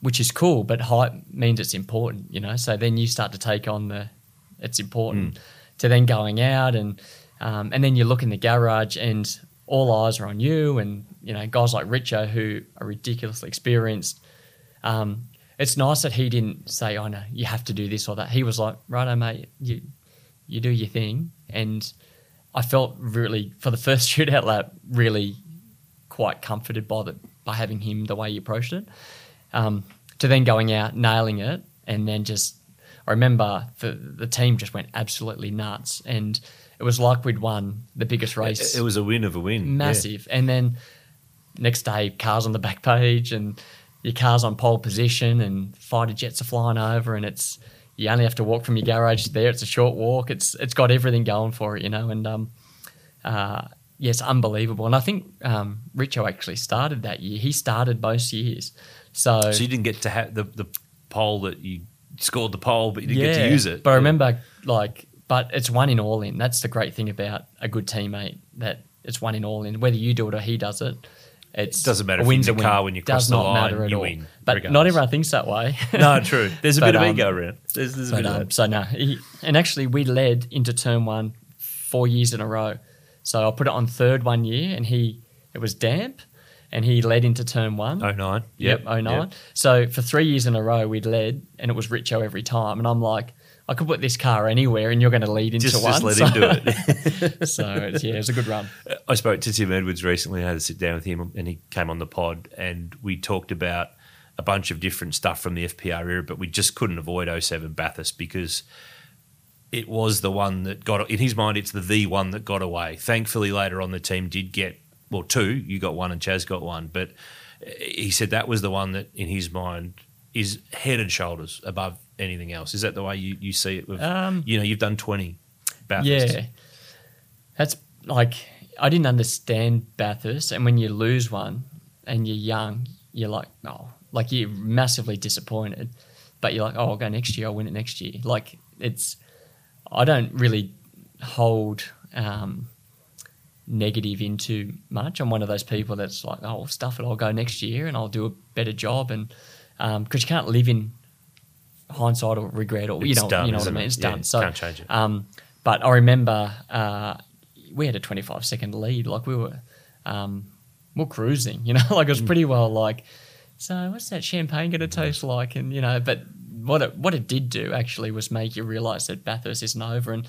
which is cool, but hype means it's important, you know. So then you start to take on the it's important to then going out and um, and then you look in the garage and all eyes are on you and you know guys like Richo who are ridiculously experienced. Um, it's nice that he didn't say, "Oh no, you have to do this or that." He was like, "Righto, mate, you you do your thing," and I felt really for the first shootout lap really quite comforted by the by having him the way he approached it. Um, to then going out, nailing it, and then just I remember the the team just went absolutely nuts, and it was like we'd won the biggest race, It, it was a win of a win. yeah. massive. And then next day, cars on the back page, and your car's on pole position, and fighter jets are flying over, and it's you only have to walk from your garage to there. It's a short walk. It's it's got everything going for it, you know, and um, uh, yes, unbelievable. And I think um, Richo actually started that year. He started most years. So, So you didn't get to have the, the pole that you scored the pole, but you didn't get to use it. But I remember, like, but it's one in all in. That's the great thing about a good teammate that it's one in all in. Whether you do it or he does it, it's It doesn't matter a if win's a in the win. car when you cross Does the not line, matter at you all. win, But regardless. not everyone thinks that way. no, true. There's a But, bit of um, ego around. There's, there's a But, bit of um, so no, he, and actually we led into turn one four years in a row. So I put it on third one year, and he it was damp, and he led into turn one. Oh nine. Yep, 09. So for three years in a row, we'd led, and it was Richo every time. And I'm like, I could put this car anywhere, and you're going to lead into Just, one. just let so, him do it. so it's, yeah, it was a good run. I spoke to Tim Edwards recently. I had to sit down with him, and he came on the pod, and we talked about a bunch of different stuff from the FPR era, but we just couldn't avoid 07 Bathurst because it was the one that got in his mind. It's the the one that got away. Thankfully, later on, the team did get well two. You got one, and Chaz got one, but he said that was the one that, in his mind, is head and shoulders above anything else. Is that the way you, you see it? With, Um, you know, you've done 20 Bathurst. Yeah. That's like, I didn't understand Bathurst. And when you lose one and you're young, you're like, oh, like you're massively disappointed. But you're like, oh, I'll go next year. I'll win it next year. Like, it's, I don't really hold um, negative into much. I'm one of those people that's like, oh, well, stuff it. I'll go next year and I'll do a better job. And because you can't live in hindsight or regret or you know, done, you know what I mean. it? It's Yeah, done. So can't change it. um, but I remember uh, we had a 25 second lead. Like we were, um, we we're cruising. You know, like it was pretty well. Like, so what's that champagne going to taste like? And you know, but what it what it did do actually was make you realise that Bathurst isn't over and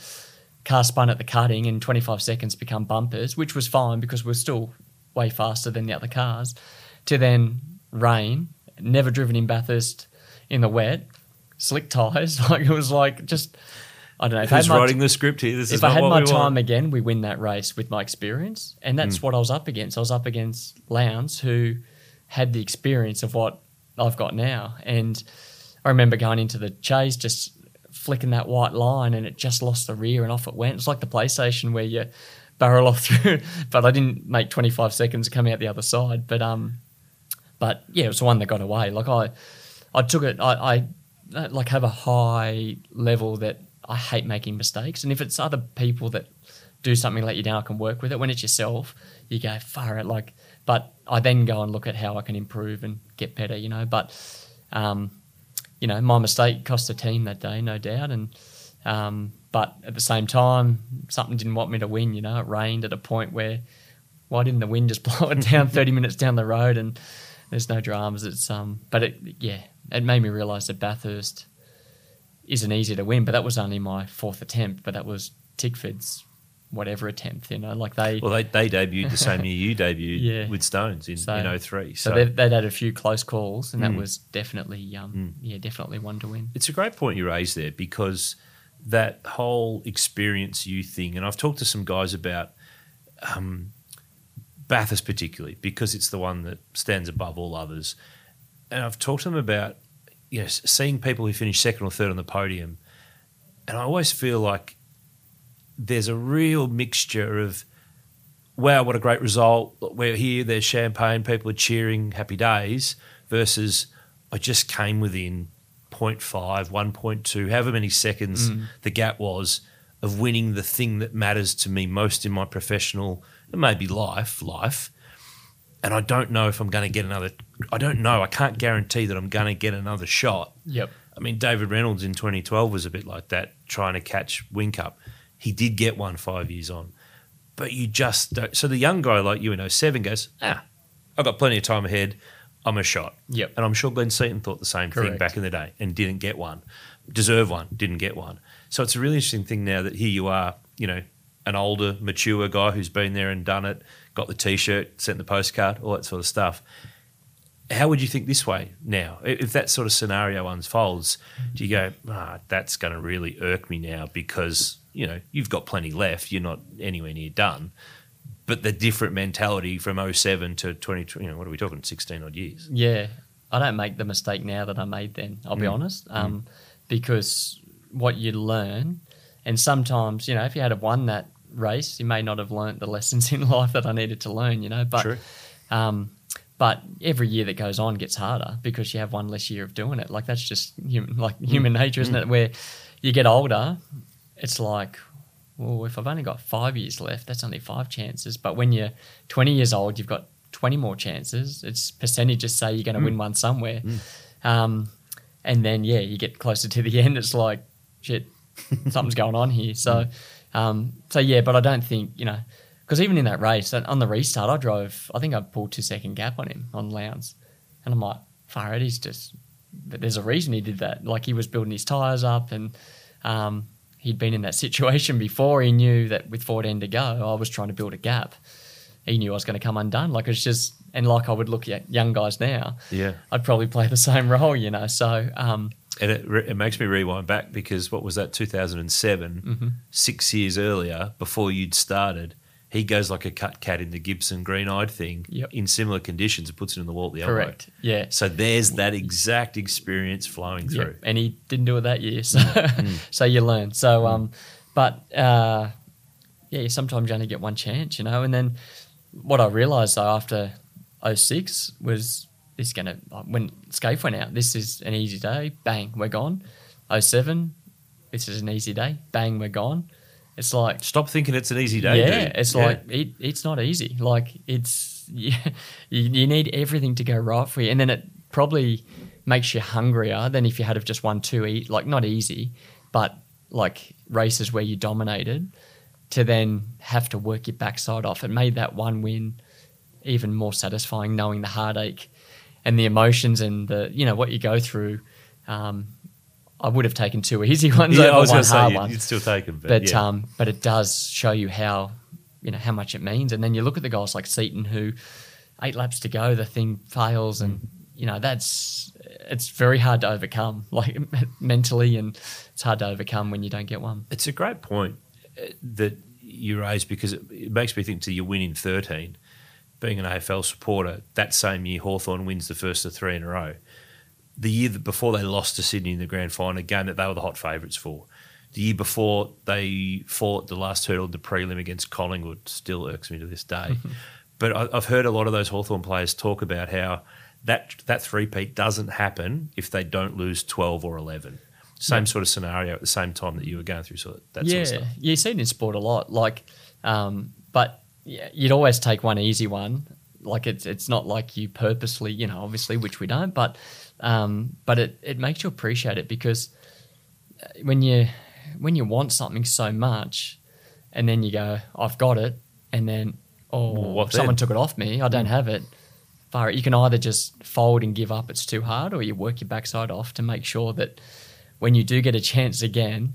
car spun at the cutting and 25 seconds become bumpers, which was fine because we're still way faster than the other cars. To then rain, never driven in Bathurst in the wet, slick tyres. Like it was like just. I don't know. If Who's my- writing the script here? This is if I had my time want. again, we win that race with my experience, and that's mm. what I was up against. I was up against Lowndes, who had the experience of what I've got now, and I remember going into the chase, just flicking that white line, and it just lost the rear, and off it went. It's like the PlayStation where you barrel off through, but I didn't make 25 seconds coming out the other side. But um, but yeah, it was the one that got away. Like I, I took it. I, I uh, like have a high level that I hate making mistakes, and if it's other people that do something let you down, I can work with it. When it's yourself, you go far out. Like, but I then go and look at how I can improve and get better. You know, but um, you know, my mistake cost the team that day, no doubt, and. Um, but at the same time, something didn't want me to win. You know, it rained at a point where why didn't the wind just blow it down 30 minutes down the road and there's no dramas it's um but it yeah it made me realize that bathurst isn't easy to win but that was only my fourth attempt but that was tickford's whatever attempt you know like they Well, they, they debuted the same year you debuted Yeah. with Stones in, So- in 03. so, So, they've, they'd had a few close calls and that Mm. was definitely um yeah definitely one to win it's a great point you raised there because that whole experience you thing, and I've talked to some guys about um, Bathurst particularly because it's the one that stands above all others. And I've talked to them about you know seeing people who finish second or third on the podium, and I always feel like there's a real mixture of wow, what a great result. We're here, there's champagne, people are cheering, happy days, versus I just came within 0.5, 1.2, however many seconds mm. the gap was of winning the thing that matters to me most in my professional, and maybe life, life. And I don't know if I'm going to get another. I don't know. I can't guarantee that I'm going to get another shot. yep I mean, David Reynolds in 2012 was a bit like that, trying to catch Whincup. He did get one five years on, but you just don't. So the young guy like you in 07 goes, ah, I've got plenty of time ahead. I'm a shot. Yep. And I'm sure Glenn Seton thought the same thing back in the day and didn't get one. Deserve one, didn't get one. So it's a really interesting thing now that here you are, you know, an older, mature guy who's been there and done it, got the t-shirt, sent the postcard, all that sort of stuff. How would you think this way now? If that sort of scenario unfolds, do you go, ah, that's going to really irk me now because, you know, you've got plenty left. You're not anywhere near done. But the different mentality from 07 to 20, you know, what are we talking, 16 odd years? Yeah, I don't make the mistake now that I made then. I'll be Mm. honest, um, because what you learn, and sometimes you know, if you had won that race, you may not have learnt the lessons in life that I needed to learn. You know, but True. um, but every year that goes on gets harder because you have one less year of doing it. Like that's just human, like Mm. human nature, isn't it? Where you get older, it's like, well, if I've only got five years left, that's only five chances. But when you're 20 years old, you've got 20 more chances. It's percentages say you're going to win one somewhere. Um, and then, yeah, you get closer to the end, it's like, shit, something's going on here. So, um, so yeah, but I don't think, you know, because even in that race on the restart, I drove. I think I pulled two second gap on him on Lowndes, and I'm like, far out, he's just. There's a reason he did that. Like he was building his tires up, and um, he'd been in that situation before. He knew that with 14 to go, I was trying to build a gap. He knew I was going to come undone. Like it's just, and like I would look at young guys now, Yeah. I'd probably play the same role, you know. So um, And it, re- it makes me rewind back because what was that, 2007, Mm-hmm. six years earlier, before you'd started, he goes like a cut cat in the Gibson green eyed thing Yep. in similar conditions and puts it in the wall at the elbow. correct, yeah. So there's that exact experience flowing through. and he didn't do it that year, so Mm. so you learn. So, um, but uh, yeah, sometimes you only get one chance, you know. And then what I realised though after 06 was this going to when Skaife went out. This is an easy day. Bang, we're gone. 07, this is an easy day. Bang, we're gone. It's like Stop thinking it's an easy day. yeah, dude. it's Yeah. like it, it's not easy. Like it's yeah, you, you need everything to go right for you, and then it probably makes you hungrier than if you had have just won two eat like not easy, but like races where you dominated to then have to work your backside off. It made that one win even more satisfying, knowing the heartache and the emotions and the you know what you go through. Um, I would have taken two easy ones yeah, over I was one going to say hard you'd, one you'd still take him, but, but yeah. um, but it does show you how you know how much it means. And then you look at the guys like Seton, who eight laps to go, the thing fails, and you know that's it's very hard to overcome, like mentally, and it's hard to overcome when you don't get one. It's a great point uh, that you raise because it, it makes me think to your win in 13, being an AFL supporter, that same year Hawthorn wins the first of three in a row. The year before they lost to Sydney in the grand final, a game that they were the hot favourites for. The year before they fought the last hurdle of the prelim against Collingwood, still irks me to this day. but I, I've heard a lot of those Hawthorn players talk about how that that three-peat doesn't happen if they don't lose 12 or 11. Same sort of scenario at the same time that you were going through sort of that yeah, sort of stuff. you see it in sport a lot. Like, um, but yeah, you'd always take one easy one. Like it's it's not like you purposely, you know, obviously, which we don't. But um, but it it makes you appreciate it because uh, when you when you want something so much, and then you go, I've got it, and then oh, what someone then? took it off me, I don't have it. Far, you can either just fold and give up, it's too hard, or you work your backside off to make sure that when you do get a chance again,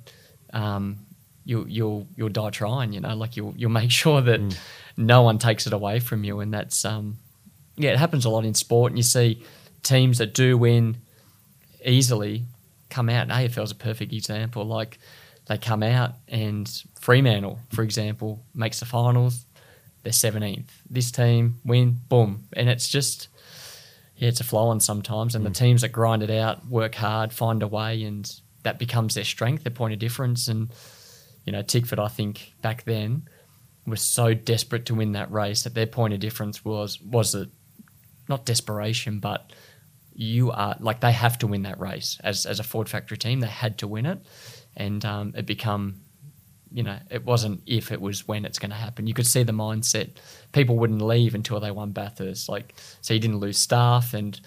um, you, you'll you'll die trying. You know, like you'll you'll make sure that Mm. no one takes it away from you, and that's um, yeah, it happens a lot in sport, and you see teams that do win easily come out. And AFL is a perfect example. Like they come out and Fremantle, for example, makes the finals. They're seventeenth. This team win, boom, and it's just yeah, it's a flow on sometimes. And the hmm. teams that grind it out, work hard, find a way, and that becomes their strength, their point of difference. And you know, Tickford, I think back then was so desperate to win that race that their point of difference was was it not desperation, but you are like they have to win that race as as a Ford Factory team. They had to win it, and um, it become, you know, it wasn't if it was when it's going to happen. You could see the mindset. People wouldn't leave until they won Bathurst. Like so, you didn't lose staff, and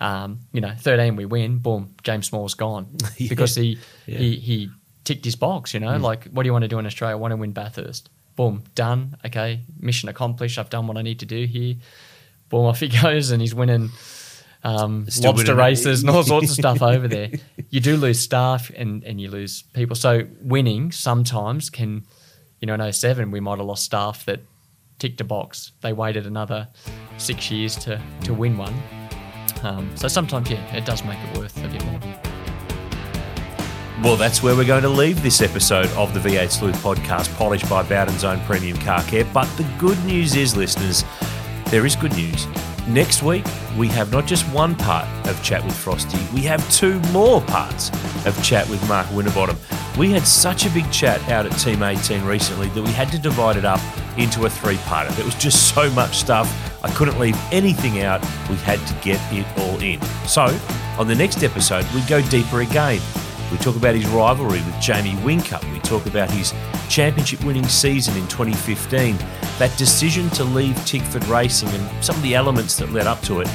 um, you know, thirteen we win. Boom, James Small's gone Yeah. because he Yeah. he he ticked his box. You know, like what do you want to do in Australia? I want to win Bathurst. Boom, done. Okay, mission accomplished. I've done what I need to do here. Boom, off he goes, and he's winning um, lobster races and all sorts of stuff over there. You do lose staff and, and you lose people. So winning sometimes can, you know, in 07, we might have lost staff that ticked a box. They waited another six years to, to win one. Um, so sometimes, yeah, it does make it worth a bit more. Well, that's where we're going to leave this episode of the V8 Sleuth podcast, polished by Bowden's own premium car care. But the good news is, listeners, there is good news. Next week, we have not just one part of Chat with Frosty, we have two more parts of Chat with Mark Winterbottom. We had such a big chat out at Team 18 recently that we had to divide it up into a three parter. There was just so much stuff, I couldn't leave anything out. We had to get it all in. So, on the next episode, we go deeper again. We talk about his rivalry with Jamie Whincup. We talk about his championship winning season in 2015, that decision to leave Tickford Racing and some of the elements that led up to it,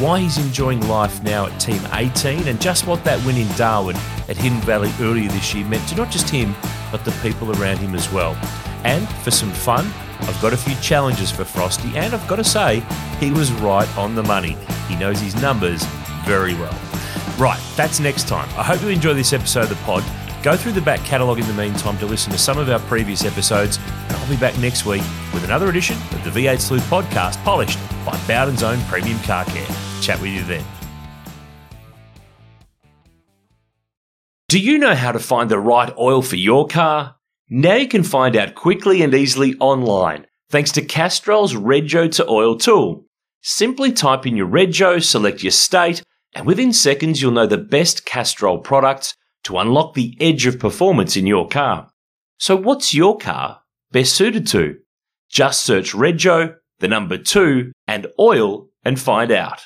why he's enjoying life now at Team 18, and just what that win in Darwin at Hidden Valley earlier this year meant to not just him, but the people around him as well. And for some fun, I've got a few challenges for Frosty, and I've got to say, he was right on the money. He knows his numbers very well. Right, that's next time. I hope you enjoy this episode of the pod. Go through the back catalogue in the meantime to listen to some of our previous episodes, and I'll be back next week with another edition of the V8 Sleuth podcast, polished by Bowden's own Premium Car Care. Chat with you then. Do you know how to find the right oil for your car? Now you can find out quickly and easily online thanks to Castrol's Rego to Oil tool. Simply type in your Rego, select your state, and within seconds you'll know the best Castrol products to unlock the edge of performance in your car. So what's your car best suited to? Just search Rego, the number two, and oil and find out.